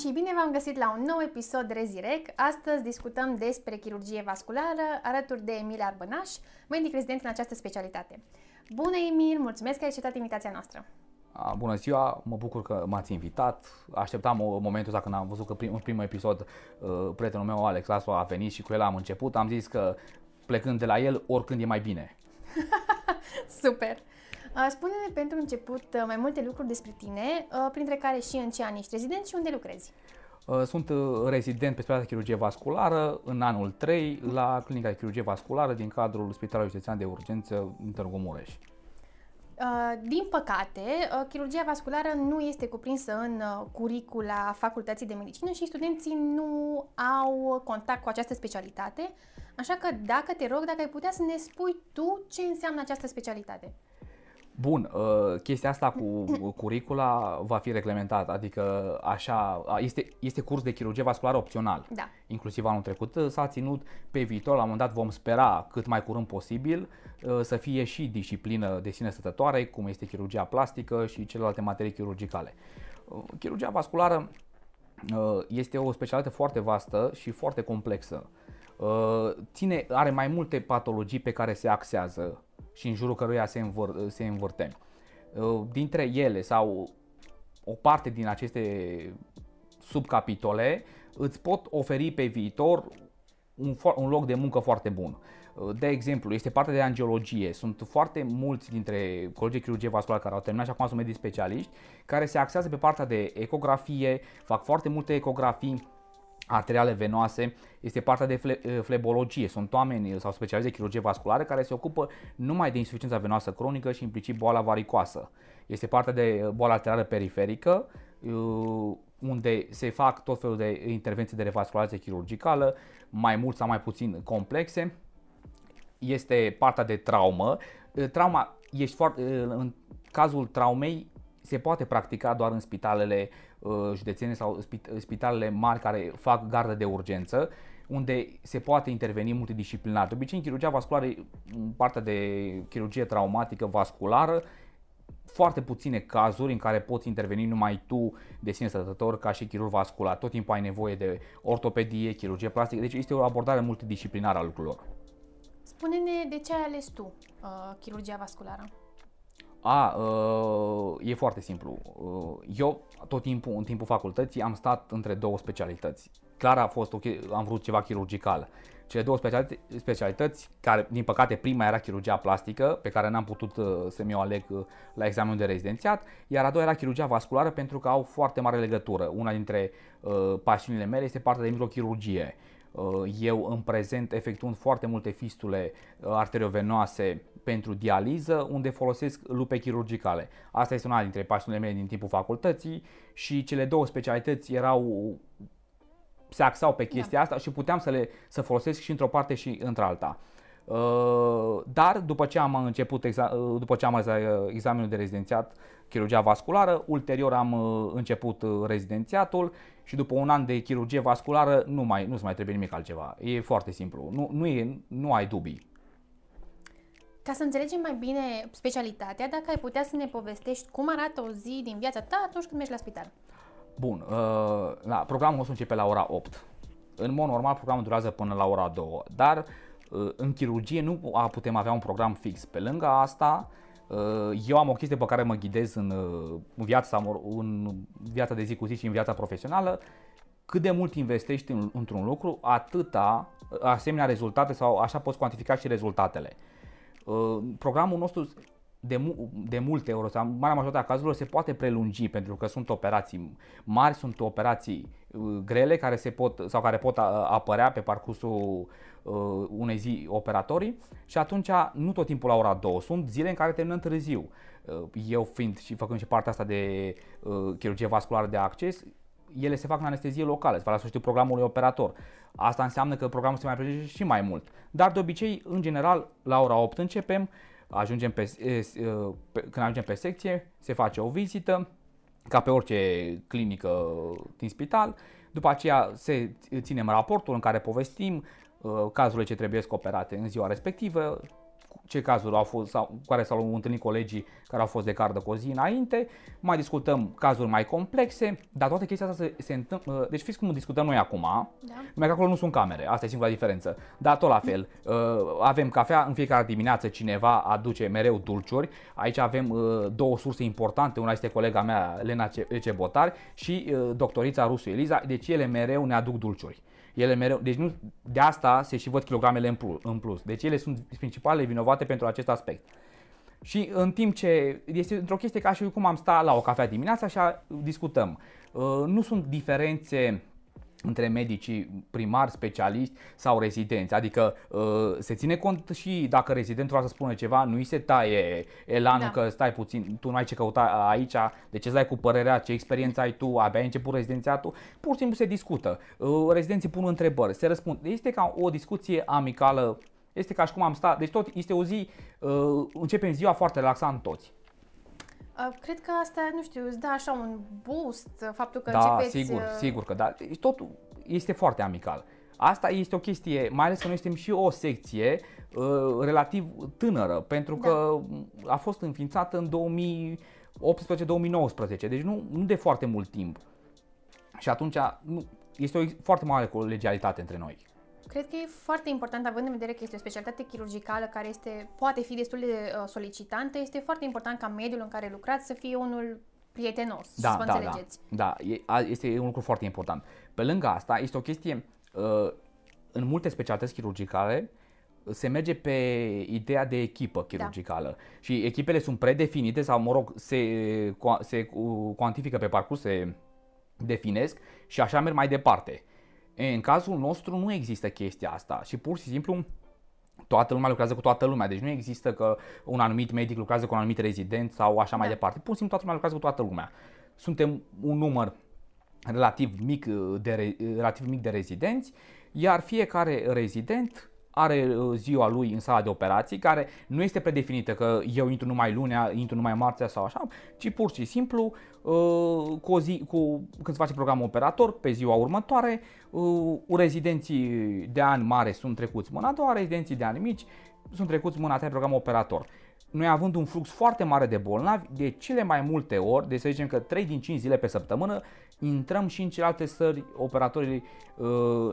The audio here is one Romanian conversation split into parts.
și bine v-am găsit la un nou episod Rezirec. Astăzi discutăm despre chirurgie vasculară alături de Emil Arbănaș, medic rezident în această specialitate. Bună Emil, mulțumesc că ai acceptat invitația noastră. Bună ziua, mă bucur că m-ați invitat. Așteptam momentul ăsta când am văzut că prim, în primul episod uh, prietenul meu Alex Lasu a venit și cu el am început. Am zis că plecând de la el, oricând e mai bine. Super! Uh, spune-ne pentru început uh, mai multe lucruri despre tine, uh, printre care și în ce an ești rezident și unde lucrezi. Sunt rezident pe specialitatea chirurgie vasculară în anul 3 la Clinica de Chirurgie Vasculară din cadrul Spitalului Județean de Urgență din Târgu Mureș. Din păcate, chirurgia vasculară nu este cuprinsă în curicula Facultății de Medicină și studenții nu au contact cu această specialitate, așa că dacă te rog, dacă ai putea să ne spui tu ce înseamnă această specialitate. Bun, uh, chestia asta cu curicula va fi reglementată, adică așa, este, este curs de chirurgie vasculară opțional. Da. Inclusiv anul trecut uh, s-a ținut pe viitor, la un moment dat vom spera cât mai curând posibil uh, să fie și disciplină de sine stătătoare, cum este chirurgia plastică și celelalte materii chirurgicale. Chirurgia vasculară este o specialitate foarte vastă și foarte complexă. Ține, are mai multe patologii pe care se axează și în jurul căruia se, învăr, se învârtem. Uh, dintre ele sau o parte din aceste subcapitole îți pot oferi pe viitor un, un loc de muncă foarte bun. Uh, de exemplu, este partea de angiologie. Sunt foarte mulți dintre colegii chirurgie vasculară care au terminat și acum sunt medici specialiști, care se axează pe partea de ecografie, fac foarte multe ecografii, arteriale venoase, este partea de fle- eh, flebologie. Sunt oameni sau specializați de chirurgie vasculară care se ocupă numai de insuficiența venoasă cronică și implicit boala varicoasă. Este partea de eh, boală arterială periferică, eh, unde se fac tot felul de intervenții de revascularizație chirurgicală, mai mult sau mai puțin complexe. Este partea de traumă. Trauma, ești foarte, în cazul traumei, se poate practica doar în spitalele uh, județene sau spitalele mari care fac gardă de urgență, unde se poate interveni multidisciplinar. De obicei, în chirurgia vasculară, în partea de chirurgie traumatică vasculară, foarte puține cazuri în care poți interveni numai tu de sine stătător ca și chirurg vascular. Tot timpul ai nevoie de ortopedie, chirurgie plastică, deci este o abordare multidisciplinară a lucrurilor. Spune-ne de ce ai ales tu uh, chirurgia vasculară? A, uh, e foarte simplu. Uh, eu tot timpul, în timpul facultății, am stat între două specialități. Clar a fost ok, am vrut ceva chirurgical. Cele două specialități, specialități, care din păcate prima era chirurgia plastică, pe care n-am putut uh, să mi-o aleg uh, la examenul de rezidențiat, iar a doua era chirurgia vasculară pentru că au foarte mare legătură. Una dintre uh, pasiunile mele este partea de microchirurgie. Uh, eu în prezent efectuând foarte multe fistule uh, arteriovenoase pentru dializă, unde folosesc lupe chirurgicale. Asta este una dintre pasiunile mele din timpul facultății și cele două specialități erau se axau pe chestia da. asta și puteam să le să folosesc și într-o parte și într-alta. Uh, dar după ce am început după ce am examenul de rezidențiat chirurgia vasculară, ulterior am început rezidențiatul și după un an de chirurgie vasculară nu mai nu mai trebuie nimic altceva. E foarte simplu. Nu, nu, e, nu ai dubii. Ca să înțelegem mai bine specialitatea, dacă ai putea să ne povestești cum arată o zi din viața ta atunci când mergi la spital. Bun, uh, la, programul nostru începe la ora 8. În mod normal programul durează până la ora 2, dar uh, în chirurgie nu putem avea un program fix. Pe lângă asta, uh, eu am o chestie pe care mă ghidez în, uh, în, viața, în viața de zi cu zi și în viața profesională. Cât de mult investești în, într-un lucru, atâta asemenea rezultate sau așa poți cuantifica și rezultatele. Uh, programul nostru de, de multe ori, sau marea majoritate a cazurilor, se poate prelungi pentru că sunt operații mari, sunt operații uh, grele care se pot sau care pot uh, apărea pe parcursul unei zi operatorii și atunci nu tot timpul la ora 2, sunt zile în care terminăm târziu. Eu fiind și făcând și partea asta de chirurgie vasculară de acces, ele se fac în anestezie locală, se fac la sfârșitul programului operator. Asta înseamnă că programul se mai prelungește și mai mult. Dar de obicei, în general, la ora 8 începem, ajungem pe, când ajungem pe secție, se face o vizită, ca pe orice clinică din spital. După aceea se ținem raportul în care povestim cazurile ce trebuie operate în ziua respectivă, ce cazuri au fost sau care s-au întâlnit colegii care au fost de cardă cu o zi înainte, mai discutăm cazuri mai complexe, dar toate chestia asta se, se întâmplă, deci fiți cum discutăm noi acum, da. numai că acolo nu sunt camere, asta e singura diferență, dar tot la fel, uh, avem cafea, în fiecare dimineață cineva aduce mereu dulciuri, aici avem uh, două surse importante, una este colega mea, Lena Cebotar și uh, doctorița Rusu Eliza, deci ele mereu ne aduc dulciuri. Ele mereu, deci nu, de asta se și văd kilogramele în plus, în plus. Deci ele sunt principalele vinovate pentru acest aspect. Și în timp ce este într-o chestie ca și cum am sta la o cafea dimineața și discutăm. Uh, nu sunt diferențe între medicii primari, specialiști sau rezidenți. Adică uh, se ține cont și dacă rezidentul vrea să spună ceva, nu îi se taie elanul da. că stai puțin, tu nu ai ce căuta aici, de ce stai cu părerea, ce experiență ai tu, abia ai început rezidențiatul, pur și simplu se discută. Uh, rezidenții pun întrebări, se răspund. Este ca o discuție amicală, este ca și cum am stat, deci tot este o zi, uh, începem ziua foarte relaxant toți. Cred că asta, nu știu, îți dă așa un boost, faptul că da, începeți... sigur, sigur că da. Deci totul este foarte amical. Asta este o chestie, mai ales că noi suntem și o secție uh, relativ tânără, pentru da. că a fost înființată în 2018-2019, deci nu, nu de foarte mult timp. Și atunci nu, este o foarte mare colegialitate între noi. Cred că e foarte important, având în vedere că este o specialitate chirurgicală care este, poate fi destul de uh, solicitantă, este foarte important ca mediul în care lucrați să fie unul prietenos da, și să da, înțelegeți. Da, da, este un lucru foarte important. Pe lângă asta, este o chestie, uh, în multe specialități chirurgicale, se merge pe ideea de echipă chirurgicală da. și echipele sunt predefinite sau, mă rog, se, se cuantifică pe parcurs, se definesc și așa merg mai departe. În cazul nostru nu există chestia asta și pur și simplu toată lumea lucrează cu toată lumea, deci nu există că un anumit medic lucrează cu un anumit rezident sau așa da. mai departe. Pur și simplu toată lumea lucrează cu toată lumea. Suntem un număr relativ mic de, relativ mic de rezidenți, iar fiecare rezident are uh, ziua lui în sala de operații, care nu este predefinită că eu intru numai lunea, intru numai marțea sau așa, ci pur și simplu uh, cu, o zi, cu când se face programul operator, pe ziua următoare, uh, rezidenții de ani mare sunt trecuți mâna a doua, rezidenții de ani mici sunt trecuți mâna a treia programul operator noi având un flux foarte mare de bolnavi, de cele mai multe ori, de să zicem că 3 din 5 zile pe săptămână, intrăm și în celelalte sări operatorii uh,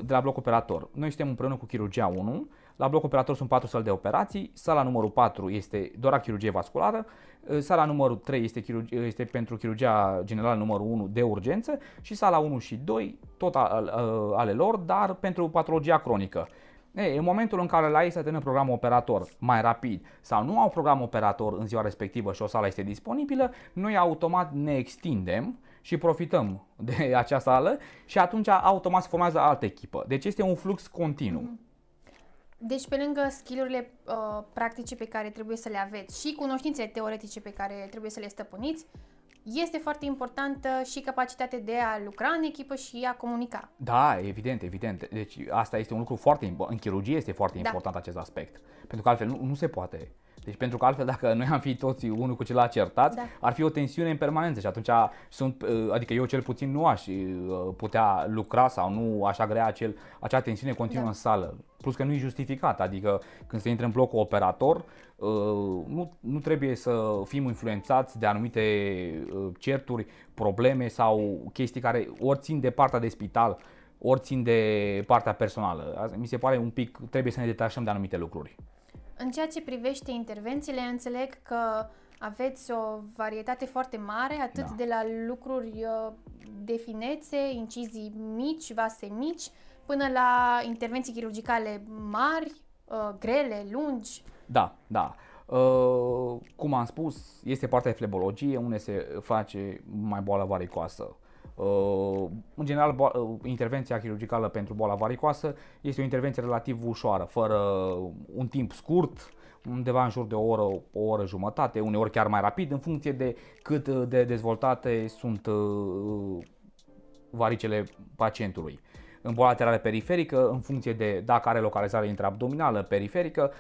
de la bloc operator. Noi suntem împreună cu chirurgia 1, la bloc operator sunt 4 săli de operații, sala numărul 4 este doar a chirurgie vasculară, uh, sala numărul 3 este, chirurgie, este pentru chirurgia generală numărul 1 de urgență și sala 1 și 2 tot ale lor, dar pentru patologia cronică. Ei, în momentul în care la ei se termină programul operator mai rapid sau nu au program operator în ziua respectivă și o sală este disponibilă, noi automat ne extindem și profităm de acea sală și atunci automat se formează altă echipă. Deci este un flux continuu. Mm-hmm. Deci, pe lângă skillurile uh, practice pe care trebuie să le aveți și cunoștințele teoretice pe care trebuie să le stăpâniți, este foarte importantă și capacitatea de a lucra în echipă și a comunica. Da, evident, evident. Deci asta este un lucru foarte important. În chirurgie este foarte da. important acest aspect. Pentru că altfel nu, nu se poate. Deci pentru că altfel dacă noi am fi toți unul cu celălalt certați, da. ar fi o tensiune în permanență și atunci sunt, uh, adică eu cel puțin nu aș uh, putea lucra sau nu aș agrea acel, acea tensiune continuă da. în sală. Plus că nu e justificat, adică când se intră în blocul operator, uh, nu, nu trebuie să fim influențați de anumite certuri, probleme sau chestii care ori țin de partea de spital, ori țin de partea personală. Mi se pare un pic, trebuie să ne detașăm de anumite lucruri. În ceea ce privește intervențiile, înțeleg că aveți o varietate foarte mare, atât da. de la lucruri uh, de finețe, incizii mici, vase mici, până la intervenții chirurgicale mari, uh, grele, lungi. Da, da. Uh, cum am spus, este partea de flebologie, unde se face mai boală varicoasă. Uh, în general, uh, intervenția chirurgicală pentru boala varicoasă este o intervenție relativ ușoară, fără un timp scurt, undeva în jur de o oră, o oră jumătate, uneori chiar mai rapid, în funcție de cât de dezvoltate sunt uh, varicele pacientului. În boala laterală periferică, în funcție de dacă are localizare intraabdominală periferică,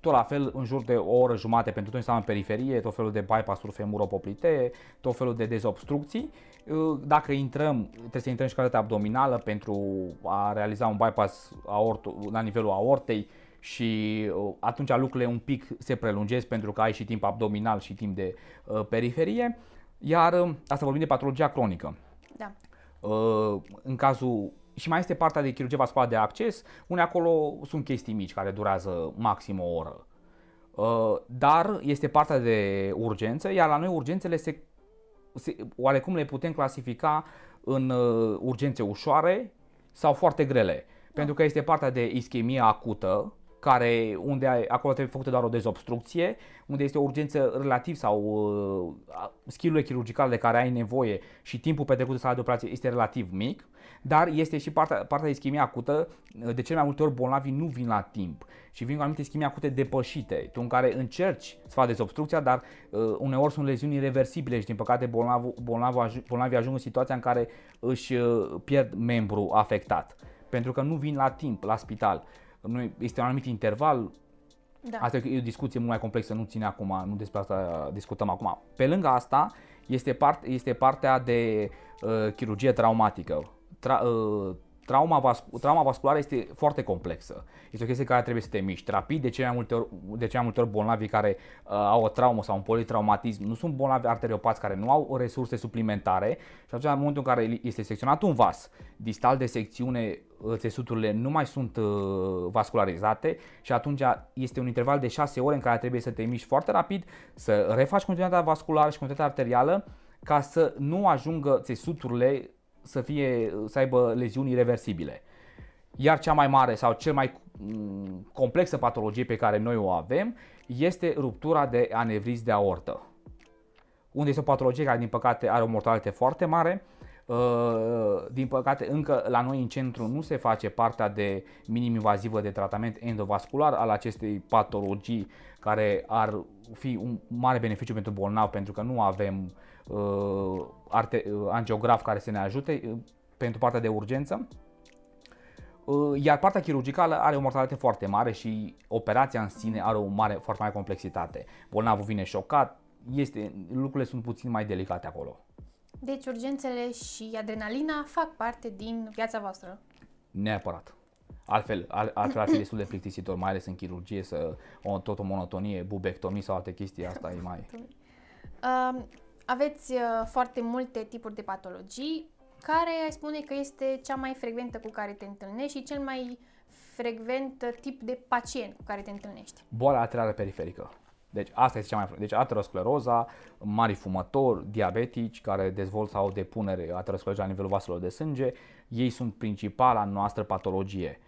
tot la fel în jur de o oră jumate pentru tot înseamnă periferie, tot felul de bypass-uri femuropoplitee, tot felul de dezobstrucții. Uh, dacă intrăm, trebuie să intrăm și calitatea abdominală pentru a realiza un bypass aort, la nivelul aortei și uh, atunci lucrurile un pic se prelungesc pentru că ai și timp abdominal și timp de uh, periferie. Iar uh, asta vorbim de patologia cronică. Da. Uh, în cazul și mai este partea de chirurgie vasculară de acces, unde acolo sunt chestii mici care durează maxim o oră. Uh, dar este partea de urgență, iar la noi urgențele se, se oarecum le putem clasifica în uh, urgențe ușoare sau foarte grele. Pentru că este partea de ischemie acută, care, unde ai, acolo trebuie făcută doar o dezobstrucție, unde este o urgență relativ sau uh, skillurile chirurgicale de care ai nevoie și timpul petrecut în sala de operație este relativ mic, dar este și partea, partea de ischemie acută, uh, de cele mai multe ori bolnavii nu vin la timp și vin cu anumite ischemie acute depășite, tu în care încerci să faci dezobstrucția, dar uh, uneori sunt leziuni irreversibile și din păcate bolnavul, bolnavul, aj- bolnavii ajung în situația în care își uh, pierd membru afectat, pentru că nu vin la timp la spital nu este un anumit interval. Da. Asta e o discuție mult mai complexă, nu ține acum, nu despre asta discutăm acum. Pe lângă asta, este, part, este partea de uh, chirurgie traumatică. Tra, uh, trauma, vascu- trauma vasculară este foarte complexă. Este o chestie care trebuie să te miști rapid. De cele mai multe ori, de cele mai multe ori bolnavii care uh, au o traumă sau un politraumatism nu sunt bolnavi arteriopați care nu au resurse suplimentare și atunci în momentul în care este secționat un vas distal de secțiune uh, țesuturile nu mai sunt uh, vascularizate și atunci este un interval de 6 ore în care trebuie să te miști foarte rapid, să refaci continuitatea vasculară și continuitatea arterială ca să nu ajungă țesuturile să, fie, să aibă leziuni irreversibile. Iar cea mai mare sau cel mai mm, complexă patologie pe care noi o avem este ruptura de anevriz de aortă. Unde este o patologie care din păcate are o mortalitate foarte mare, Uh, din păcate, încă la noi în centru nu se face partea de minim-invazivă de tratament endovascular al acestei patologii care ar fi un mare beneficiu pentru bolnav pentru că nu avem uh, arte, uh, angiograf care să ne ajute uh, pentru partea de urgență. Uh, iar partea chirurgicală are o mortalitate foarte mare și operația în sine are o mare, foarte mare complexitate. Bolnavul vine șocat, este, lucrurile sunt puțin mai delicate acolo. Deci urgențele și adrenalina fac parte din viața voastră. Neapărat. Altfel, altfel ar fi destul de plictisitor, mai ales în chirurgie, să o, tot o monotonie, bubectomii sau alte chestii, asta e mai... Uh, aveți uh, foarte multe tipuri de patologii. Care ai spune că este cea mai frecventă cu care te întâlnești și cel mai frecvent tip de pacient cu care te întâlnești? Boala laterală periferică. Deci asta este cea mai Deci ateroscleroza, mari fumători, diabetici care dezvoltă sau depunere ateroscleroza la nivelul vaselor de sânge, ei sunt principala noastră patologie.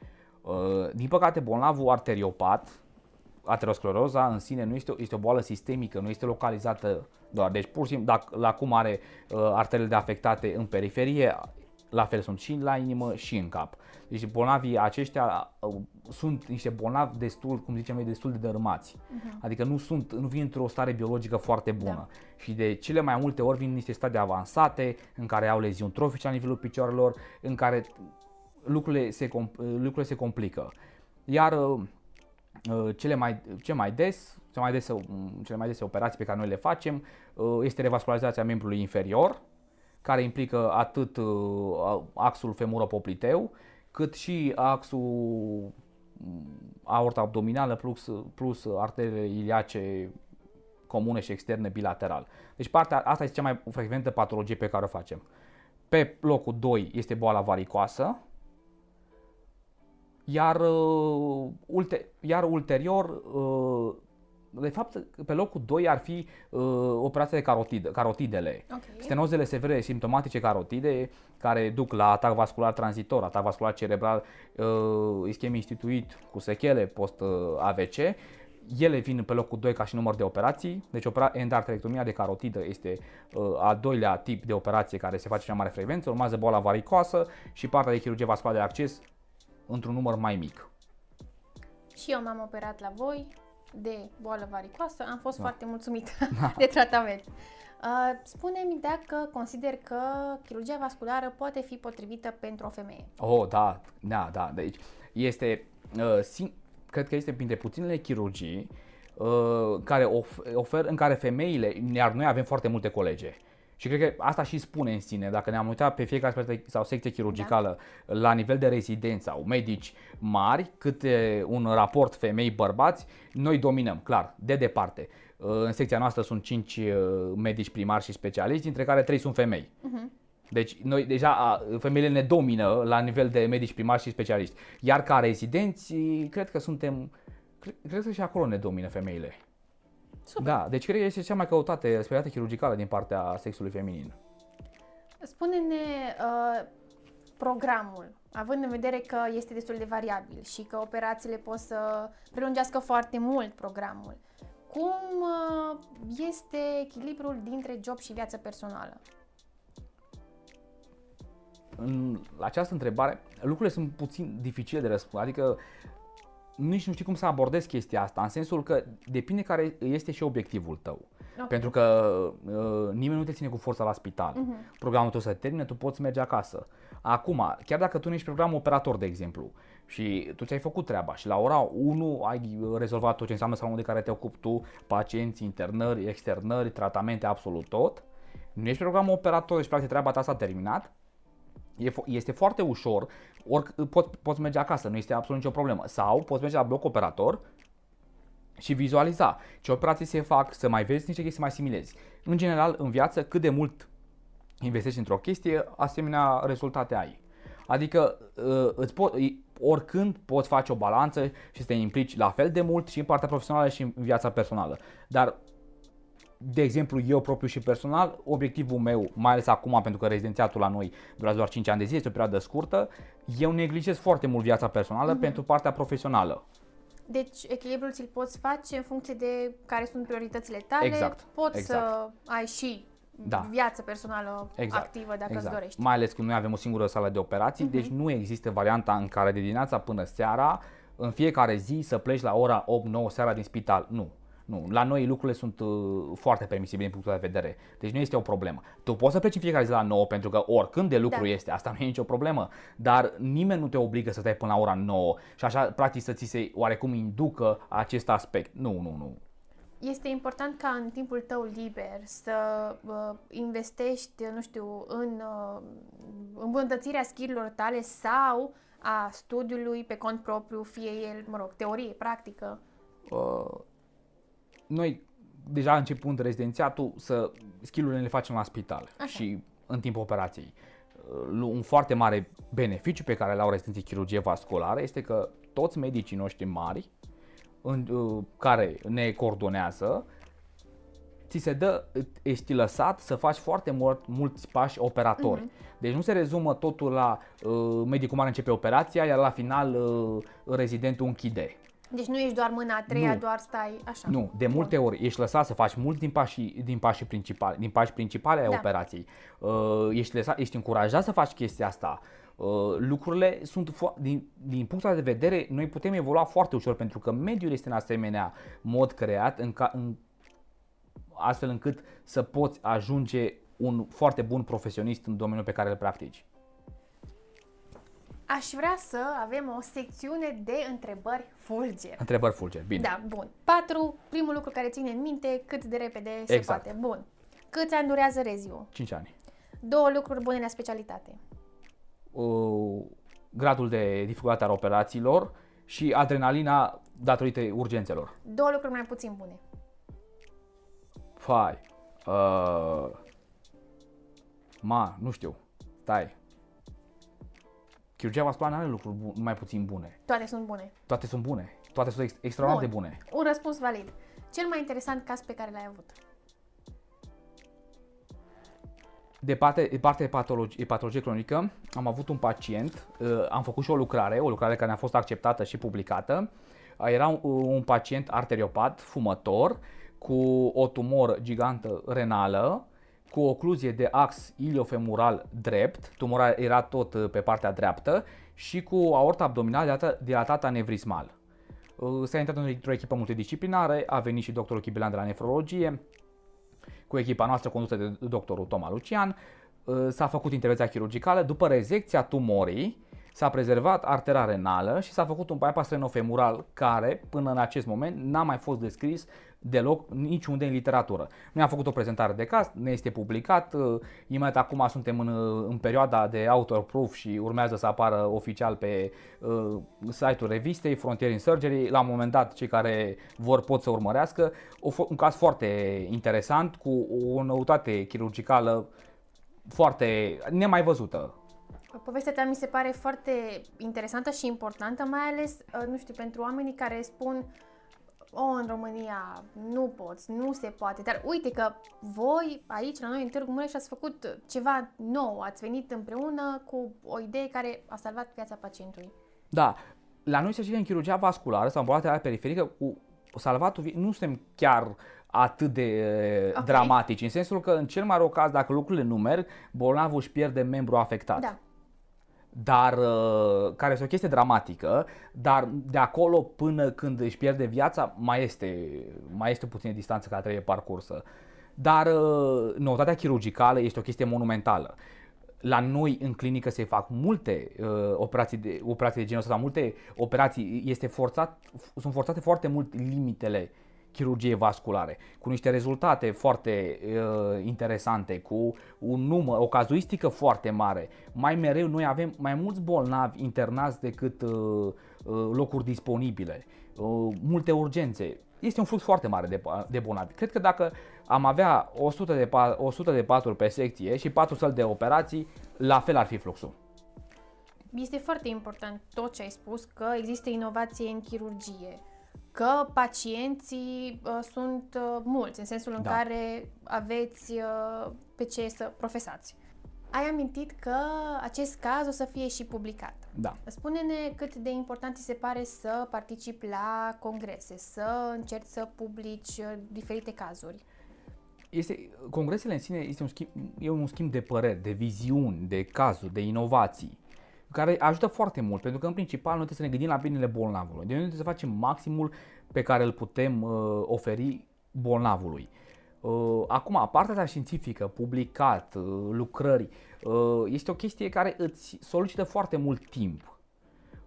Uh, din păcate, bolnavul arteriopat, ateroscleroza în sine nu este o, este o boală sistemică, nu este localizată doar. Deci pur și simplu, dacă la cum are uh, arterele de afectate în periferie, la fel sunt și la inimă și în cap. Deci bolnavii aceștia uh, sunt niște bolnavi destul, cum zicem noi, destul de dărâmați. Uh-huh. Adică nu sunt, nu vin într-o stare biologică foarte bună. Da. Și de cele mai multe ori vin în niște stadii avansate, în care au leziuni trofice la nivelul picioarelor, în care lucrurile se, lucrurile se complică. Iar uh, uh, cele mai, ce mai des, cele mai dese, cele mai dese operații pe care noi le facem este revascularizația membrului inferior, care implică atât axul femuropopliteu, cât și axul aorta abdominală plus, plus arterele iliace comune și externe bilateral. Deci partea asta este cea mai frecventă patologie pe care o facem. Pe locul 2 este boala varicoasă, iar, uh, ulte, iar ulterior uh, de fapt, pe locul 2 ar fi uh, operația de carotid, carotidele. Okay. Stenozele severe simptomatice carotide care duc la atac vascular tranzitor, atac vascular cerebral uh, ischemie instituit cu sechele post-AVC. Uh, ele vin pe locul 2 ca și număr de operații, deci opera- endarterectomia de carotidă este uh, al doilea tip de operație care se face cea mare frecvență, urmează boala varicoasă și partea de chirurgie vasculară de acces într-un număr mai mic. Și eu m-am operat la voi, de boală varicoasă, am fost da. foarte mulțumit da. de tratament. Uh, spune-mi dacă consider că chirurgia vasculară poate fi potrivită pentru o femeie. Oh, da, da, da. Deci este, uh, sim, cred că este printre puținele chirurgii uh, care of, ofer, în care femeile, iar noi avem foarte multe colege, Și cred că asta și spune în sine, dacă ne-am uitat pe fiecare specie sau secție chirurgicală da. la nivel de rezidență sau medici mari, cât un raport femei-bărbați, noi dominăm, clar, de departe. În secția noastră sunt 5 medici primari și specialiști, dintre care 3 sunt femei. Uh-huh. Deci noi deja femeile ne domină la nivel de medici primari și specialiști. Iar ca rezidenți, cred că suntem, cred, cred că și acolo ne domină femeile. Super. Da, deci cred că este cea mai căutată specialitate chirurgicală din partea sexului feminin. Spune-ne uh, programul, având în vedere că este destul de variabil și că operațiile pot să prelungească foarte mult programul. Cum uh, este echilibrul dintre job și viața personală? În la această întrebare, lucrurile sunt puțin dificile de răspuns. Adică nici nu știu cum să abordez chestia asta, în sensul că depinde care este și obiectivul tău. Okay. Pentru că uh, nimeni nu te ține cu forța la spital. Uh-huh. Programul tău se termină, tu poți merge acasă. Acum, chiar dacă tu nu ești program operator, de exemplu, și tu ți-ai făcut treaba și la ora 1 ai rezolvat tot ce înseamnă salonul de care te ocupi tu, pacienți, internări, externări, tratamente, absolut tot, nu ești program operator, deci practic treaba ta s-a terminat, este foarte ușor, ori poți, poți merge acasă, nu este absolut nicio problemă. Sau poți merge la bloc operator și vizualiza ce operații se fac, să mai vezi niște chestii mai similezi. În general, în viață, cât de mult investești într-o chestie, asemenea rezultate ai. Adică uh, îți po- oricând poți face o balanță și să te implici la fel de mult și în partea profesională și în viața personală. Dar de exemplu, eu propriu și personal, obiectivul meu, mai ales acum pentru că rezidențiatul la noi durează doar 5 ani de zi, este o perioadă scurtă, eu neglijez foarte mult viața personală mm-hmm. pentru partea profesională. Deci echilibrul ți-l poți face în funcție de care sunt prioritățile tale. Exact. Poți exact. să ai și da. viață personală exact. activă dacă exact. îți dorești. Mai ales că noi avem o singură sală de operații, mm-hmm. deci nu există varianta în care de dimineața până seara, în fiecare zi să pleci la ora 8-9 seara din spital. Nu. Nu, la noi lucrurile sunt uh, foarte permisibile din punctul de vedere. Deci nu este o problemă. Tu poți să pleci în fiecare zi la 9 pentru că oricând de lucru da. este, asta nu e nicio problemă, dar nimeni nu te obligă să stai până la ora 9 și așa practic să ți se oarecum inducă acest aspect. Nu, nu, nu. Este important ca în timpul tău liber să uh, investești, nu știu, în uh, îmbunătățirea skillurilor tale sau a studiului pe cont propriu, fie el, mă rog, teorie, practică. Uh, noi deja începând rezidențiatul să skillurile le facem la spital Așa. și în timpul operației. Uh, un foarte mare beneficiu pe care l-au rezidenții chirurgie vasculară este că toți medicii noștri mari în, uh, care ne coordonează ți se dă, ești lăsat să faci foarte mult, mulți pași operatori. Uh-huh. Deci nu se rezumă totul la uh, medicul mare începe operația, iar la final uh, rezidentul închide. Deci nu ești doar mâna a treia, nu. doar stai așa. Nu, de multe Bun. ori ești lăsat să faci mult din pașii, din pașii principali, din pașii principale ai da. operației. Uh, ești, lăsat, ești încurajat să faci chestia asta. Uh, lucrurile sunt, fo- din, din punctul de vedere, noi putem evolua foarte ușor pentru că mediul este în asemenea mod creat în ca, în, astfel încât să poți ajunge un foarte bun profesionist în domeniul pe care îl practici. Aș vrea să avem o secțiune de întrebări fulger. Întrebări fulger, bine. Da, bun. Patru, primul lucru care ține în minte, cât de repede se exact. poate. Bun. Câți ani durează reziu? 5 ani. Două lucruri bune la specialitate. Uh, gradul de dificultate al operațiilor și adrenalina datorită urgențelor. Două lucruri mai puțin bune. Fai. Uh, ma, nu știu. Stai. Chirurgia vasculară nu are lucruri bu- mai puțin bune. Toate sunt bune. Toate sunt bune. Toate sunt ex- extraordinar de bune. Un răspuns valid. Cel mai interesant caz pe care l-ai avut? De parte, de parte de patologie, patologie cronică, am avut un pacient, uh, am făcut și o lucrare, o lucrare care ne-a fost acceptată și publicată. Uh, era un, un pacient arteriopat, fumător, cu o tumoră gigantă renală, cu ocluzie de ax iliofemural drept, tumora era tot uh, pe partea dreaptă și cu aorta abdominală dilatată anevrismal. Uh, s-a intrat într-o echipă multidisciplinară, a venit și doctorul Chibilan de la nefrologie, cu echipa noastră condusă de doctorul Toma Lucian, uh, s-a făcut intervenția chirurgicală, după rezecția tumorii, S-a prezervat artera renală și s-a făcut un bypass renofemural care, până în acest moment, n-a mai fost descris deloc niciunde în literatură. Noi am făcut o prezentare de caz, ne este publicat, uh, imediat acum suntem în, uh, în perioada de author proof și urmează să apară oficial pe uh, site-ul revistei Frontier in Surgery. La un moment dat, cei care vor pot să urmărească. O, un caz foarte interesant cu o noutate chirurgicală foarte nemai văzută Povestea ta mi se pare foarte interesantă și importantă, mai ales, uh, nu știu, pentru oamenii care spun o, în România nu poți, nu se poate, dar uite că voi aici la noi în Târgu Mureș ați făcut ceva nou, ați venit împreună cu o idee care a salvat viața pacientului. Da, la noi se știe în chirurgia vasculară sau în boala periferică cu salvatul vieții, nu suntem chiar atât de okay. dramatici, în sensul că în cel mai rău caz, dacă lucrurile nu merg, bolnavul își pierde membru afectat. Da dar uh, care este o chestie dramatică, dar de acolo până când își pierde viața mai este, mai este puțină distanță care trebuie parcursă. Dar uh, noutatea chirurgicală este o chestie monumentală. La noi în clinică se fac multe uh, operații, de, operații de genul ăsta, multe operații, este forțat, sunt forțate foarte mult limitele chirurgie vasculare, cu niște rezultate foarte uh, interesante, cu un număr, o cazuistică foarte mare. Mai mereu noi avem mai mulți bolnavi internați decât uh, uh, locuri disponibile, uh, multe urgențe. Este un flux foarte mare de, de bolnavi. Cred că dacă am avea 100 de, 100 de paturi pe secție și 4 săli de operații, la fel ar fi fluxul. Este foarte important tot ce ai spus, că există inovație în chirurgie că pacienții uh, sunt uh, mulți, în sensul în da. care aveți uh, pe ce să profesați. Ai amintit că acest caz o să fie și publicat. Da. Spune-ne cât de important ți se pare să participi la congrese, să încerci să publici uh, diferite cazuri. Este, congresele în sine este un schimb, e un schimb de păreri, de viziuni, de cazuri, de inovații care ajută foarte mult, pentru că în principal noi trebuie să ne gândim la binele bolnavului. De noi trebuie să facem maximul pe care îl putem uh, oferi bolnavului. Uh, acum, partea științifică, publicat, uh, lucrări, uh, este o chestie care îți solicită foarte mult timp.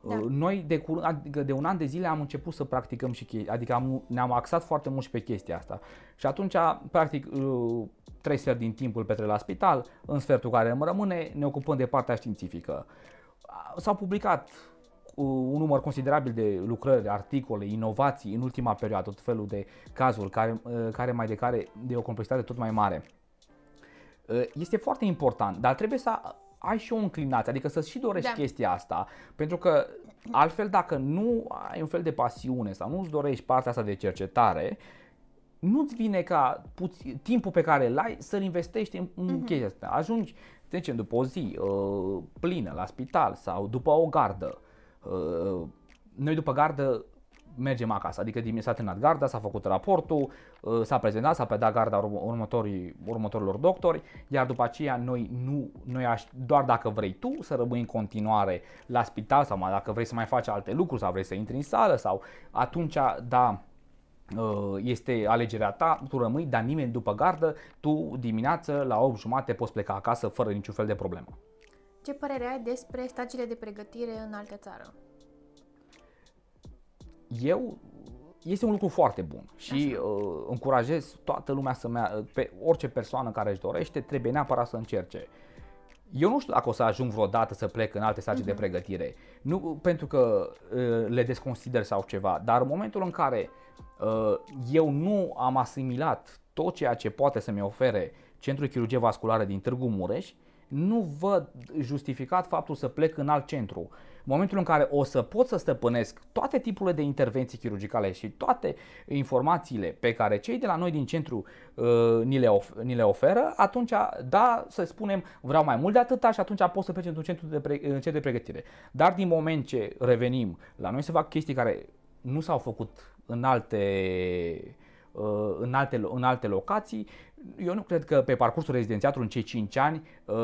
Uh, da. Noi de, curând, adică de un an de zile am început să practicăm și chestii, adică am, ne-am axat foarte mult și pe chestia asta. Și atunci, practic, uh, trei sfert din timpul petre la spital, în sfertul care îmi rămâne, ne ocupăm de partea științifică s-au publicat un număr considerabil de lucrări, articole, inovații în ultima perioadă, tot felul de cazuri care, uh, care mai de care de o complexitate tot mai mare. Uh, este foarte important, dar trebuie să ai și o înclinație, adică să și dorești da. chestia asta, pentru că altfel dacă nu ai un fel de pasiune sau nu îți dorești partea asta de cercetare, nu-ți vine ca puț- timpul pe care îl ai să-l investești în, în uh-huh. chestia asta. Ajungi de ce după o zi uh, plină la spital sau după o gardă. Uh, noi după gardă mergem acasă, adică dimineața s-a terminat garda, s-a făcut raportul, uh, s-a prezentat, s-a predat garda următorii, următorilor doctori, iar după aceea noi, nu, noi aș, doar dacă vrei tu să rămâi în continuare la spital sau mai dacă vrei să mai faci alte lucruri sau vrei să intri în sală sau atunci, da, Uh, este alegerea ta, tu rămâi, dar nimeni după gardă, tu dimineață la 8 jumate poți pleca acasă fără niciun fel de problemă. Ce părere ai despre stagiile de pregătire în altă țară? Eu este un lucru foarte bun și uh, încurajez toată lumea să meargă, pe orice persoană care își dorește, trebuie neapărat să încerce. Eu nu știu dacă o să ajung vreodată să plec în alte stagii uh-huh. de mhm. pregătire, nu pentru că uh, le desconsider sau ceva, dar în momentul în care uh, Uh, eu nu am asimilat tot ceea ce poate să-mi ofere Centrul Chirurgie Vasculară din Târgu Mureș, nu văd justificat faptul să plec în alt centru. În momentul în care o să pot să stăpânesc toate tipurile de intervenții chirurgicale și toate informațiile pe care cei de la noi din centru uh, ni, le of- ni le oferă, atunci, da, să spunem, vreau mai mult de atâta și atunci pot să plec într-un centru de, pre- centru de pregătire. Dar din moment ce revenim, la noi se fac chestii care nu s-au făcut în alte, uh, în alte, în alte locații. Eu nu cred că pe parcursul rezidențiatului în cei 5 ani uh,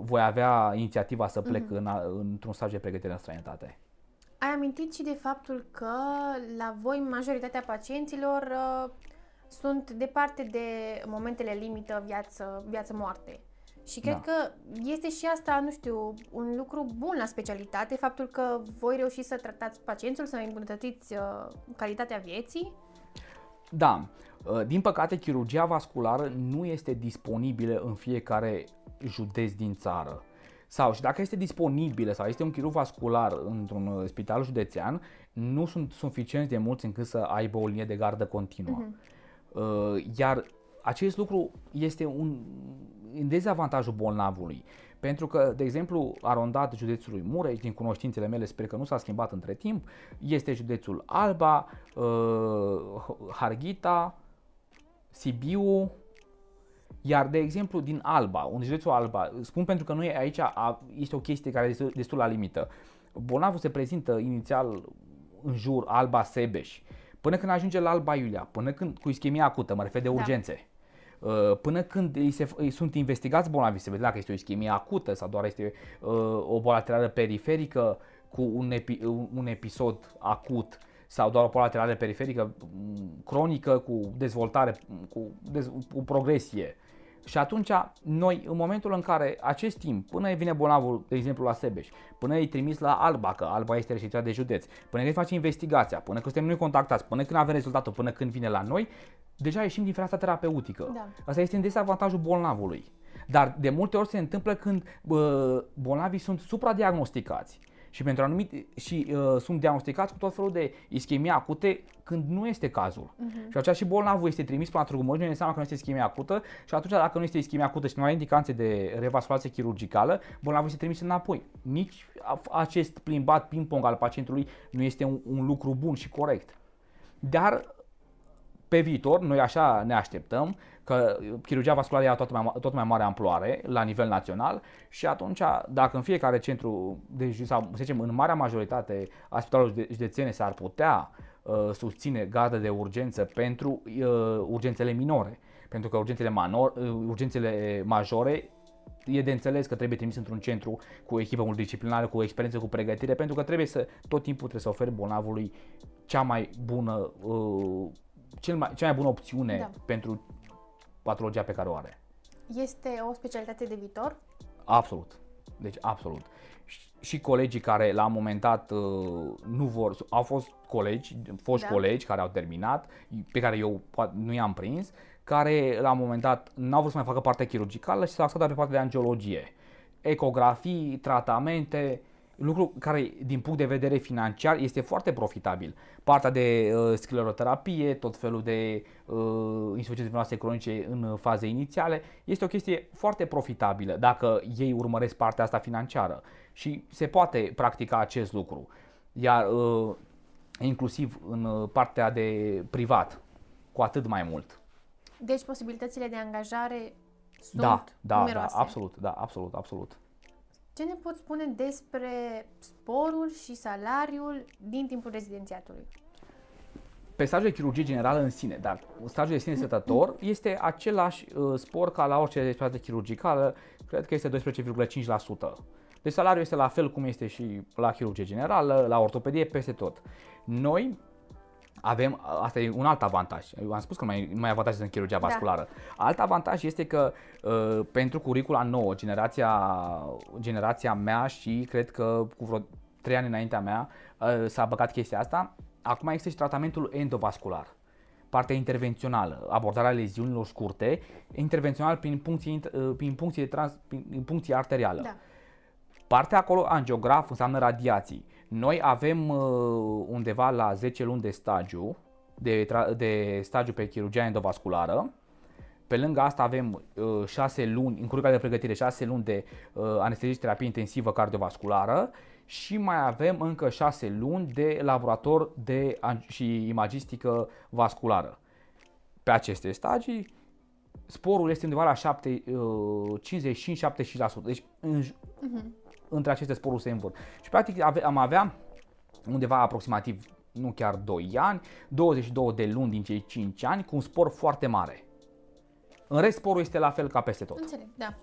voi avea inițiativa să plec mm-hmm. în, într-un staj de pregătire în străinătate. Ai amintit și de faptul că la voi majoritatea pacienților uh, sunt departe de momentele limită viață, viață-moarte. Și cred Da. că este și asta, nu știu, un lucru bun la specialitate, faptul că voi reușiți să tratați pacientul, să îmbunătățiți uh, calitatea vieții. Da, uh, din păcate chirurgia vasculară nu este disponibilă în fiecare județ din țară. Sau și dacă este disponibilă sau este un chirurg vascular într-un uh, spital județean, nu sunt suficienți de mulți încât să aibă o linie de gardă continuă. Uh, Iar acest lucru este un în dezavantajul bolnavului. Pentru că, de exemplu, arondat județului Mureș, din cunoștințele mele, sper că nu s-a schimbat între timp, este județul Alba, uh, Harghita, Sibiu, iar, de exemplu, din Alba, un județul Alba, spun pentru că noi aici a, este o chestie care este destul la limită. Bolnavul se prezintă inițial în jur Alba Sebeș, până când ajunge la Alba Iulia, până când cu ischemie acută, mă refer de Da. urgențe. Uh, Până când îi, se, îi sunt investigați bolnavii, se vede dacă este o ischemie acută sau doar este uh, o boală laterală periferică cu un, epi, un un episod acut sau doar o boală laterală periferică m, cronică cu dezvoltare, m, cu, dez, cu progresie. Și atunci, noi, în momentul în care acest timp, până vine bolnavul, de exemplu, la Sebeș, până îi trimis la Alba, că Alba este reședința de județ, până când face investigația, până când suntem noi contactați, până când avem rezultatul, până când vine la noi, deja ieșim din fereastra terapeutică. Da. Asta este în dezavantajul bolnavului. Dar de multe ori se întâmplă când bă, bolnavii sunt supradiagnosticați și pentru anumite și uh, sunt diagnosticați cu tot felul de ischemie acute când nu este cazul. Uh-huh. Și atunci și bolnavul este trimis la trugumări, nu înseamnă că nu este ischemie acută și atunci dacă nu este ischemie acută și nu are indicație de revasculație chirurgicală, bolnavul este trimis înapoi. Nici a- acest plimbat ping-pong al pacientului nu este un, un lucru bun și corect. Dar pe viitor, noi așa ne așteptăm că chirurgia vasculară ia tot mai, ma- tot mai mare amploare la nivel național și atunci, dacă în fiecare centru, de, ju- sau să zicem în marea majoritate a spitalelor jude- județene s-ar putea uh, susține gardă de urgență pentru uh, urgențele minore, pentru că urgențele, manor, uh, urgențele majore e de înțeles că trebuie trimis într-un centru cu o echipă multidisciplinară, cu experiență, cu pregătire, pentru că trebuie să, tot timpul trebuie să oferi bolnavului cea mai bună, uh, cel mai, cea mai bună opțiune Da. pentru patologia pe care o are. Este o specialitate de viitor? Absolut. Deci absolut. Și, și colegii care la un moment dat uh, nu vor, au fost colegi, foști Da. colegi care au terminat, pe care eu poate nu i-am prins, care la un moment dat n-au vrut să mai facă partea chirurgicală și s-au axat doar pe partea de angiologie. Ecografii, tratamente, lucru care din punct de vedere financiar este foarte profitabil. Partea de uh, scleroterapie, tot felul de uh, insuficiențe venoase cronice în uh, faze inițiale, este o chestie foarte profitabilă dacă ei urmăresc partea asta financiară și se poate practica acest lucru. Iar uh, inclusiv în uh, partea de privat, cu atât mai mult. Deci posibilitățile de angajare sunt da, da, da, numeroase. absolut, da, absolut, absolut. Ce ne poți spune despre sporul și salariul din timpul rezidențiatului? Pe stagiul de chirurgie generală în sine, dar stagiul de sine stătător este același uh, spor ca la orice specialitate chirurgicală, cred că este 12,5%. Deci salariul este la fel cum este și la chirurgie generală, la ortopedie, peste tot. Noi avem, asta e un alt avantaj. Eu am spus că nu mai, nu mai avantaj în chirurgia Da. vasculară. Alt avantaj este că uh, pentru curicula nouă, generația, generația mea și cred că cu vreo 3 ani înaintea mea uh, s-a băgat chestia asta, acum există și tratamentul endovascular. Partea intervențională, abordarea leziunilor scurte, intervențional prin puncție, int- uh, prin puncție, trans, prin puncție arterială. Da. Partea acolo, angiograf, înseamnă radiații. Noi avem uh, undeva la 10 luni de stagiu, de, tra- de stagiu pe chirurgia endovasculară. Pe lângă asta avem uh, 6 luni, în curicula de pregătire, 6 luni de uh, anestezie și terapie intensivă cardiovasculară și mai avem încă 6 luni de laborator de an- și imagistică vasculară. Pe aceste stagii, sporul este undeva la 7, uh, 55-75%. Deci în, între aceste sporuri se învârt. Și practic ave, am avea undeva aproximativ, nu chiar 2 ani, 22 de luni din cei 5 ani cu un spor foarte mare. În rest, sporul este la fel ca peste tot. Înțeleg, da.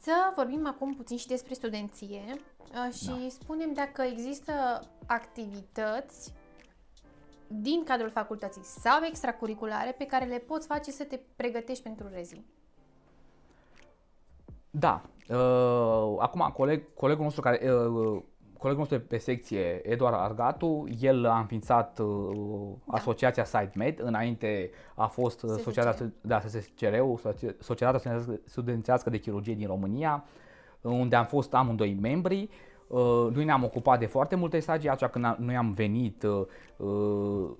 Să vorbim acum puțin și despre studenție uh, și Da. spunem dacă există activități din cadrul facultății sau extracurriculare pe care le poți face să te pregătești pentru rezi. Da. Uh, acum, coleg, colegul nostru care uh, colegul nostru pe secție, Eduard Argatu, el a înființat uh, da. asociația SiteMed, înainte a fost uh, Societatea, da, SSCR-ul, Societatea Studențească de Chirurgie din România, unde am fost amândoi membri. Uh, noi ne-am ocupat de foarte multe stagii, atunci când noi am venit, uh, uh,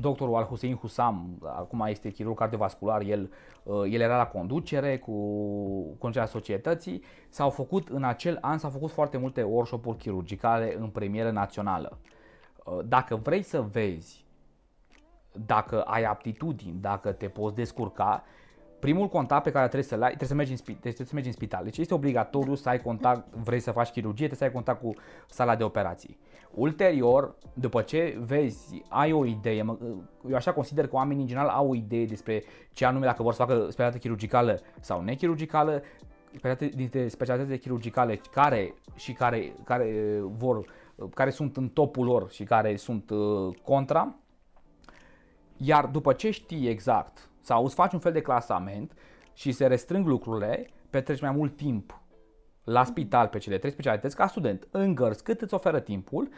doctorul Al Hussein Husam, acum este chirurg cardiovascular, el, uh, el era la conducere cu conducerea societății. S-au făcut în acel an s-au făcut foarte multe workshop-uri chirurgicale în premieră națională. Uh, dacă vrei să vezi dacă ai aptitudini, dacă te poți descurca, primul contact pe care trebuie să-l ai, trebuie să mergi în, spital, trebuie să mergi în spital. Deci este obligatoriu să ai contact, vrei să faci chirurgie, trebuie să ai contact cu sala de operații. Ulterior, după ce vezi, ai o idee, eu așa consider că oamenii în general au o idee despre ce anume dacă vor să facă specialitate chirurgicală sau nechirurgicală, dintre specialitățile chirurgicale care și care, care vor, care sunt în topul lor și care sunt uh, contra. Iar după ce știi exact sau îți faci un fel de clasament și se restrâng lucrurile, petreci mai mult timp la spital pe cele trei specialități ca student, îngărți cât îți oferă timpul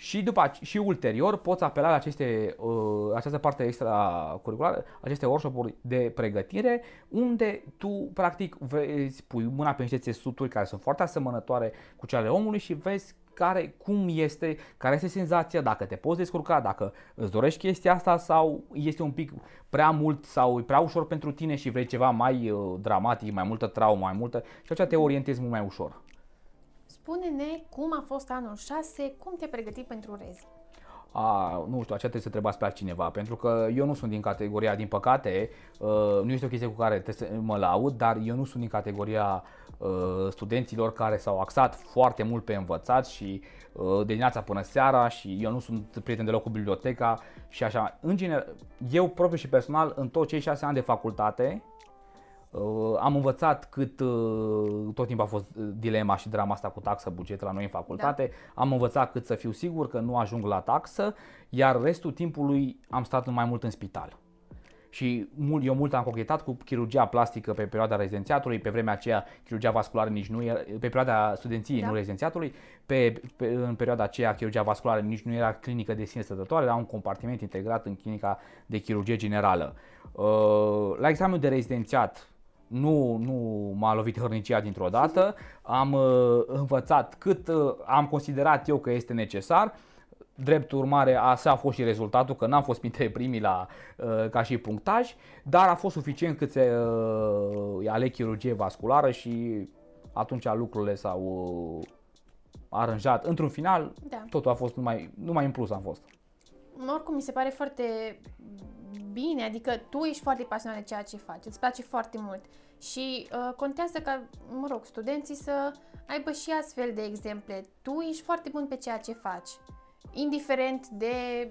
și, după, și ulterior poți apela la aceste, uh, această parte extracurriculară, aceste workshop-uri de pregătire, unde tu practic vezi, pui mâna pe niște țesuturi care sunt foarte asemănătoare cu cele ale omului și vezi care, cum este, care este senzația, dacă te poți descurca, dacă îți dorești chestia asta sau este un pic prea mult sau prea ușor pentru tine și vrei ceva mai uh, dramatic, mai multă traumă, mai multă și atunci te orientezi mult mai ușor. Spune-ne cum a fost anul 6, cum te pregăti pentru rezi? a, nu știu, aceea trebuie să trebuiască pe altcineva, pentru că eu nu sunt din categoria, din păcate, uh, nu este o chestie cu care trebuie să mă laud, dar eu nu sunt din categoria uh, studenților care s-au axat foarte mult pe învățat și uh, de dimineața până seara și eu nu sunt prieten deloc cu biblioteca și așa. În general, eu propriu și personal, în tot cei șase ani de facultate, Uh, am învățat cât uh, tot timpul a fost uh, dilema și drama asta cu taxă buget la noi în facultate. Da. Am învățat cât să fiu sigur că nu ajung la taxă, iar restul timpului am stat mai mult în spital. Și mult, eu mult am cochetat cu chirurgia plastică pe perioada rezidențiatului, pe vremea aceea chirurgia vasculară nici nu era, pe perioada studenției, da. nu rezidențiatului, pe, pe, în perioada aceea chirurgia vasculară nici nu era clinică de sine stătătoare, era un compartiment integrat în clinica de chirurgie generală. La examenul de rezidențiat nu, nu m-a lovit hărnicia dintr-o dată, am uh, învățat cât uh, am considerat eu că este necesar. Drept urmare, așa a fost și rezultatul, că n-am fost printre primii la, uh, ca și punctaj, dar a fost suficient cât se uh, aleg chirurgie vasculară și atunci lucrurile s-au uh, aranjat. Într-un final, da. totul a fost numai, numai în plus am fost. Oricum, mi se pare foarte bine, adică tu ești foarte pasionat de ceea ce faci, îți place foarte mult și uh, contează ca, mă rog, studenții să aibă și astfel de exemple. Tu ești foarte bun pe ceea ce faci, indiferent de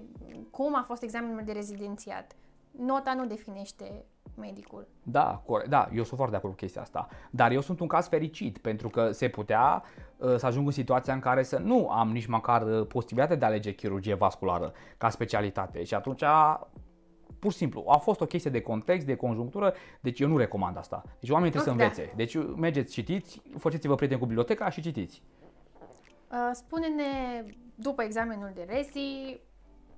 cum a fost examenul de rezidențiat. Nota nu definește medicul. Da, corect. Da, eu sunt foarte de acord cu chestia asta. Dar eu sunt un caz fericit pentru că se putea uh, să ajung în situația în care să nu am nici măcar uh, posibilitatea de a alege chirurgie vasculară ca specialitate. Și atunci pur și simplu, a fost o chestie de context, de conjunctură, deci eu nu recomand asta. Deci oamenii trebuie okay. să învețe. Deci mergeți, citiți, faceți-vă prieteni cu biblioteca și citiți. Uh, spune-ne, după examenul de rezi,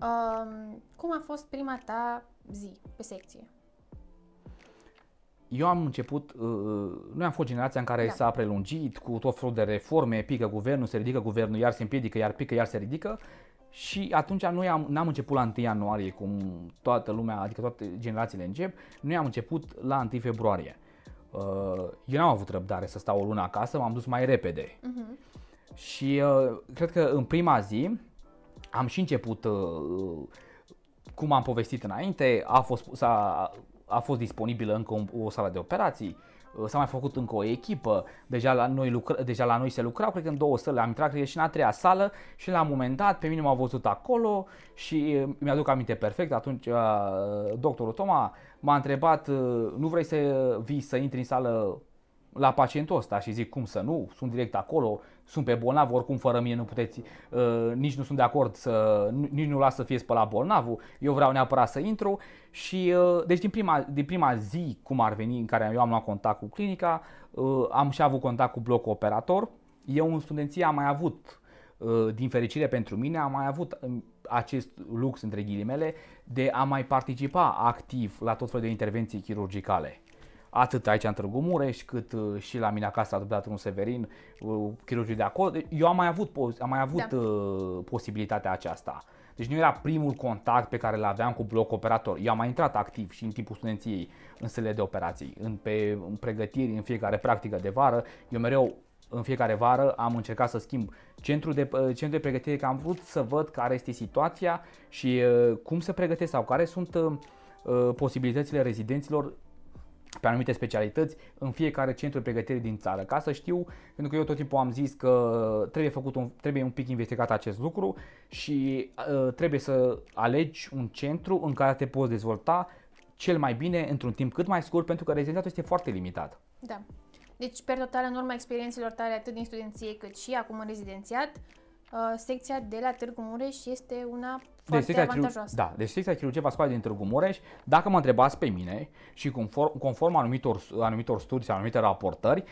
uh, cum a fost prima ta zi pe secție? eu am început, uh, noi am fost generația în care da. s-a prelungit cu tot felul de reforme, pică guvernul, se ridică guvernul, iar se împiedică, iar pică, iar se ridică și atunci noi am, n-am început la 1 ianuarie, cum toată lumea, adică toate generațiile încep, noi am început la 1 februarie. Uh, eu n-am avut răbdare să stau o lună acasă, m-am dus mai repede. Uh-huh. Și uh, cred că în prima zi am și început, uh, cum am povestit înainte, a fost, s-a, a fost disponibilă încă o, o sală de operații, Uh, s-a mai făcut încă o echipă, deja la noi, lucra, deja la noi se lucrau, cred că în două săli, am intrat cred și în a treia sală și la un moment dat pe mine m-au văzut acolo și uh, mi-aduc aminte perfect, atunci uh, doctorul Toma m-a întrebat, nu vrei să vii să intri în sală la pacientul ăsta? Și zic cum să nu, sunt direct acolo, sunt pe bolnav, oricum fără mine nu puteți, uh, nici nu sunt de acord să, nici nu las să fie spălat bolnavul, eu vreau neapărat să intru și uh, deci din prima, din prima zi cum ar veni în care eu am luat contact cu clinica, uh, am și avut contact cu blocul operator, eu în studenție am mai avut uh, din fericire pentru mine, am mai avut um, acest lux, între ghilimele, de a mai participa activ la tot felul de intervenții chirurgicale atât aici în Târgu Mureș, cât uh, și la mine acasă, adoptat un Severin, uh, chirurgii de acolo. Eu am mai avut, am mai avut da. uh, posibilitatea aceasta. Deci nu era primul contact pe care îl aveam cu bloc operator. Eu am mai intrat activ și în timpul studenției în sălile de operații, în, pe, în pregătiri, în fiecare practică de vară. Eu mereu în fiecare vară am încercat să schimb centrul de, uh, centrul de pregătire, că am vrut să văd care este situația și uh, cum se pregătesc sau care sunt uh, posibilitățile rezidenților pe anumite specialități în fiecare centru de pregătire din țară. Ca să știu, pentru că eu tot timpul am zis că trebuie făcut un, trebuie un pic investigat acest lucru și uh, trebuie să alegi un centru în care te poți dezvolta cel mai bine într-un timp cât mai scurt, pentru că rezidențiatul este foarte limitat. Da. Deci, per total, în urma experiențelor tale, atât din studenție cât și acum în rezidențiat, uh, secția de la Târgu Mureș este una foarte deci, avantajoasă. Da, deci secția chirurgie vasculară din Târgu Mureș, dacă mă întrebați pe mine și conform, conform anumitor, anumitor studii sau anumite raportări,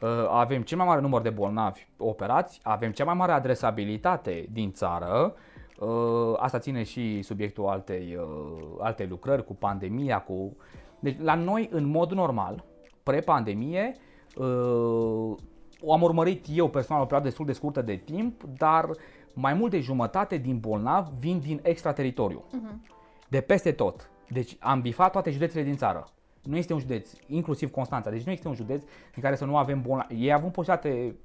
uh, avem cel mai mare număr de bolnavi operați, avem cea mai mare adresabilitate din țară, uh, asta ține și subiectul altei, uh, altei lucrări cu pandemia, cu... Deci la noi, în mod normal, pre-pandemie, am urmărit eu personal o perioadă destul de scurtă de timp, dar mai mult de jumătate din bolnavi vin din extrateritoriu. Uh-huh. De peste tot. Deci am bifat toate județele din țară. Nu este un județ, inclusiv Constanța, deci nu este un județ în care să nu avem bolnavi. Ei având posibilitate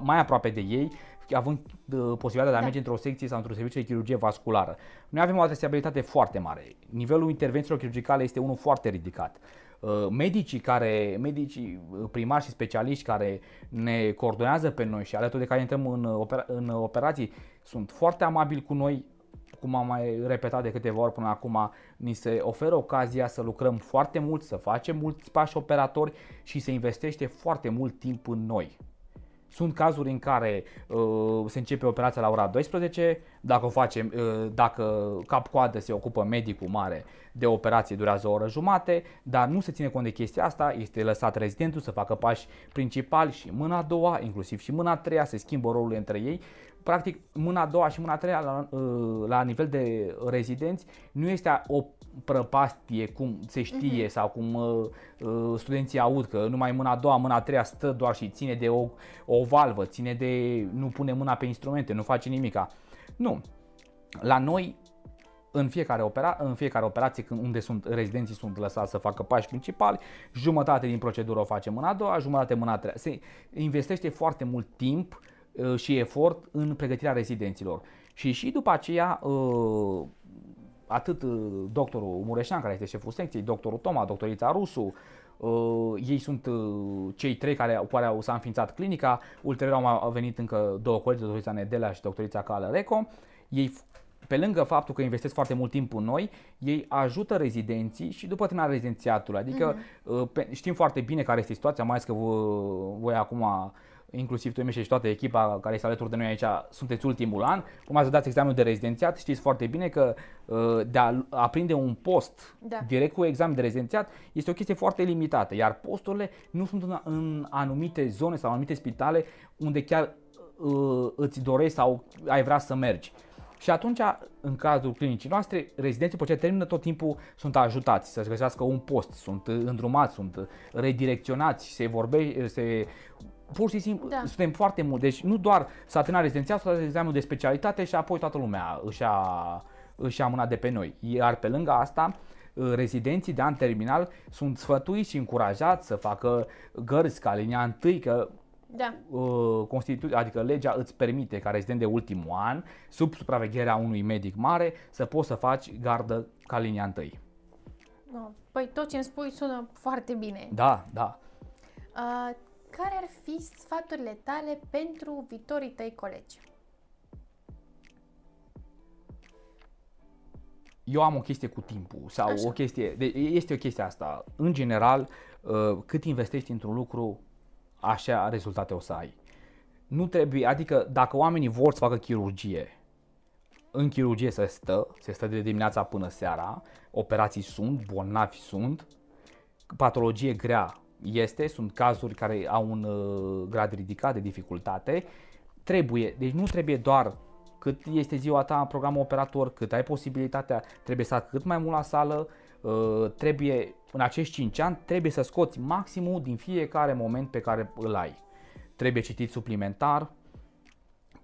mai aproape de ei, având uh, posibilitatea de a da. merge într-o secție sau într-un serviciu de chirurgie vasculară. Noi avem o adresabilitate foarte mare. Nivelul intervențiilor chirurgicale este unul foarte ridicat. Uh, medicii care, medicii uh, primari și specialiști care ne coordonează pe noi și alături de care intrăm în, opera, în operații sunt foarte amabili cu noi, cum am mai repetat de câteva ori până acum, ni se oferă ocazia să lucrăm foarte mult, să facem mulți pași operatori și se investește foarte mult timp în noi. Sunt cazuri în care uh, se începe operația la ora 12, dacă o facem, uh, dacă cap-coadă se ocupă medicul mare de operație, durează o oră jumate, dar nu se ține cont de chestia asta, este lăsat rezidentul să facă pași principali și mâna a doua, inclusiv și mâna a treia, se schimbă rolul între ei. Practic, mâna a doua și mâna a treia la, uh, la nivel de rezidenți nu este o prăpastie, cum se știe uh-huh. sau cum uh, uh, studenții aud că numai mâna a doua, mâna a treia stă doar și ține de o, o valvă, ține de nu pune mâna pe instrumente, nu face nimica. Nu. La noi în fiecare, opera, în fiecare operație când, unde sunt rezidenții sunt lăsați să facă pași principali, jumătate din procedură o face mâna a doua, jumătate mâna a treia. Se investește foarte mult timp uh, și efort în pregătirea rezidenților. Și și după aceea uh, atât uh, doctorul Mureșan, care este șeful secției, doctorul Toma, doctorița Rusu, Uh, ei sunt uh, cei trei care, cu care s-a înființat clinica, ulterior au venit încă două colegi, doctorița Nedelea și doctorița Cala Reco. Ei pe lângă faptul că investesc foarte mult timp în noi, ei ajută rezidenții și după terminarea rezidențiatului. Adică mm-hmm. pe, știm foarte bine care este situația, mai ales că voi, voi acum inclusiv tu și toată echipa care este alături de noi aici, sunteți ultimul an, cum ați dat examenul de rezidențiat, știți foarte bine că uh, de a aprinde un post da. direct cu examen de rezidențiat este o chestie foarte limitată, iar posturile nu sunt în, în anumite zone sau anumite spitale unde chiar uh, îți dorești sau ai vrea să mergi. Și atunci, în cazul clinicii noastre, rezidenții după ce termină tot timpul sunt ajutați să-și găsească un post, sunt îndrumați, sunt redirecționați, se vorbește, se pur și simplu da. suntem foarte mult. Deci nu doar s-a terminat rezidențiat, s-a examenul de specialitate și apoi toată lumea își a, își a mâna de pe noi. Iar pe lângă asta, rezidenții de an terminal sunt sfătuiți și încurajați să facă gărzi ca linia întâi, că da. Uh, Constitu- adică legea îți permite ca rezident de ultimul an, sub supravegherea unui medic mare, să poți să faci gardă ca linia întâi. No. Păi tot ce îmi spui sună foarte bine. Da, da. Uh, care ar fi sfaturile tale pentru viitorii tăi colegi? Eu am o chestie cu timpul sau Așa. o chestie, de, este o chestie asta. În general, uh, cât investești într-un lucru, așa rezultate o să ai. Nu trebuie, adică dacă oamenii vor să facă chirurgie, în chirurgie se stă, se stă de dimineața până seara, operații sunt, bolnavi sunt, patologie grea este, sunt cazuri care au un uh, grad ridicat de dificultate, trebuie, deci nu trebuie doar cât este ziua ta în program operator, cât ai posibilitatea, trebuie să cât mai mult la sală, uh, trebuie în acești 5 ani, trebuie să scoți maximul din fiecare moment pe care îl ai. Trebuie citit suplimentar,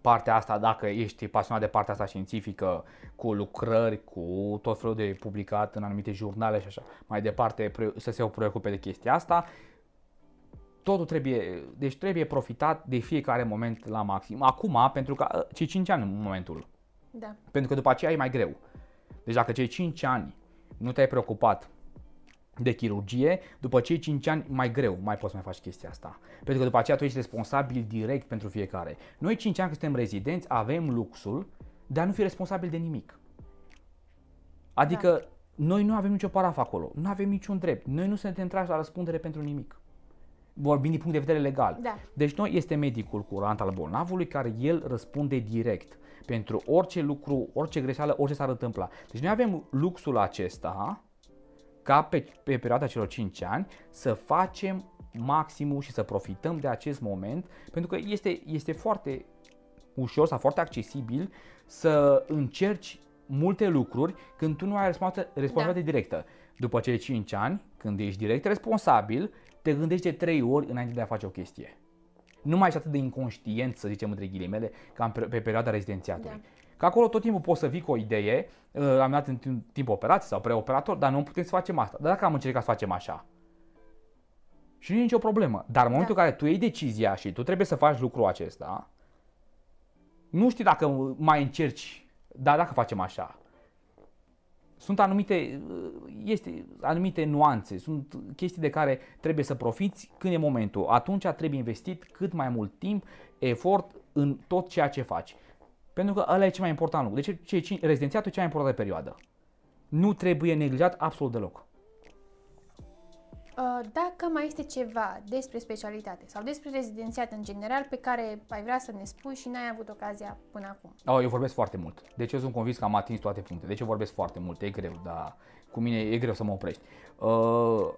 partea asta, dacă ești pasionat de partea asta științifică, cu lucrări, cu tot felul de publicat în anumite jurnale și așa mai departe, să se preocupe de chestia asta, totul trebuie, deci trebuie profitat de fiecare moment la maxim. Acum, pentru că ă, cei 5 ani în momentul. Da. Pentru că după aceea e mai greu. Deci dacă cei 5 ani nu te-ai preocupat de chirurgie, după cei 5 ani mai greu mai poți mai faci chestia asta. Pentru că după aceea tu ești responsabil direct pentru fiecare. Noi 5 ani când suntem rezidenți avem luxul de a nu fi responsabil de nimic. Adică da. noi nu avem nicio parafă acolo, nu avem niciun drept, noi nu suntem trași la răspundere pentru nimic. Vorbim din punct de vedere legal. Da. Deci noi este medicul curant al bolnavului care el răspunde direct pentru orice lucru, orice greșeală, orice s-ar întâmpla. Deci noi avem luxul acesta ca pe, pe perioada celor 5 ani să facem maximul și să profităm de acest moment, pentru că este, este foarte ușor sau foarte accesibil să încerci multe lucruri când tu nu ai responsabilitate da. directă. După cei 5 ani, când ești direct responsabil, te gândești de 3 ori înainte de a face o chestie. Nu mai ești atât de inconștient, să zicem între ghilimele, ca pe, pe perioada rezidențiatului. Da. Că acolo tot timpul poți să vii cu o idee, uh, am dat în timp operație sau preoperator, dar nu putem să facem asta. Dar dacă am încercat să facem așa, și nu e nicio problemă. Dar în momentul da. în care tu iei decizia și tu trebuie să faci lucrul acesta, nu știi dacă mai încerci, dar dacă facem așa. Sunt anumite, uh, este, anumite nuanțe, sunt chestii de care trebuie să profiți când e momentul. Atunci trebuie investit cât mai mult timp, efort în tot ceea ce faci. Pentru că ăla e cel mai important lucru. Deci ce, rezidențiatul e cea mai importantă perioadă. Nu trebuie neglijat absolut deloc. Uh, dacă mai este ceva despre specialitate sau despre rezidențiat în general pe care ai vrea să ne spui și n-ai avut ocazia până acum. Oh, eu vorbesc foarte mult. Deci eu sunt convins că am atins toate punctele. Deci eu vorbesc foarte mult. E greu, dar cu mine e greu să mă oprești. Uh,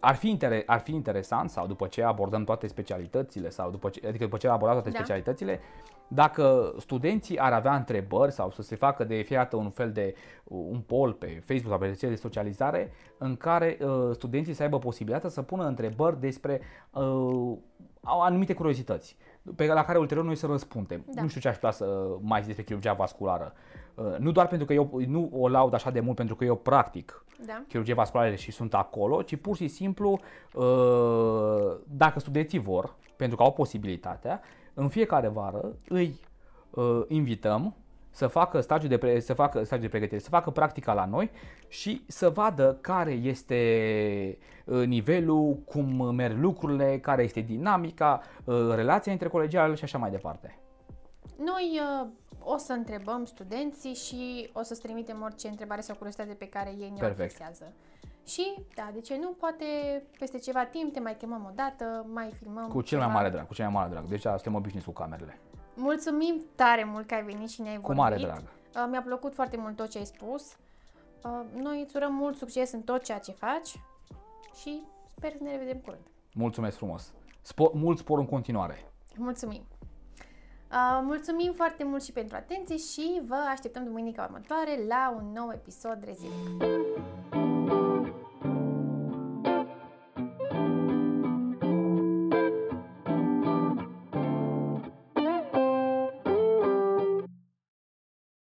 ar fi, inter- ar fi interesant sau după ce abordăm toate specialitățile sau după ce, adică după ce am abordat toate da. specialitățile, dacă studenții ar avea întrebări sau să se facă de fiecare un fel de un poll pe Facebook sau pe rețele de socializare în care uh, studenții să aibă posibilitatea să pună întrebări despre uh, anumite curiozități pe la care ulterior noi să răspundem. Da. Nu știu ce aș putea să mai zic despre chirurgia vasculară. Uh, nu doar pentru că eu nu o laud așa de mult pentru că eu practic da. chirurgie vasculară și sunt acolo, ci pur și simplu uh, dacă studenții vor, pentru că au posibilitatea, în fiecare vară îi uh, invităm să facă stagiul de, pre- să facă stagiul de pregătire, să facă practica la noi și să vadă care este uh, nivelul, cum merg lucrurile, care este dinamica, uh, relația între colegiale și așa mai departe. Noi uh, o să întrebăm studenții și o să-ți trimitem orice întrebare sau curiozitate pe care ei ne adresează. Și, da, de ce nu, poate peste ceva timp te mai chemăm o dată, mai filmăm Cu cel ceva. mai mare drag, cu cel mai mare drag. Deci suntem obișnuiți cu camerele. Mulțumim tare mult că ai venit și ne-ai Cu vorbit. mare drag. Uh, mi-a plăcut foarte mult tot ce ai spus. Uh, noi îți urăm mult succes în tot ceea ce faci și sper să ne revedem curând. Mulțumesc frumos. Spor, mult spor în continuare. Mulțumim. Uh, mulțumim foarte mult și pentru atenție și vă așteptăm duminica următoare la un nou episod Rezilic.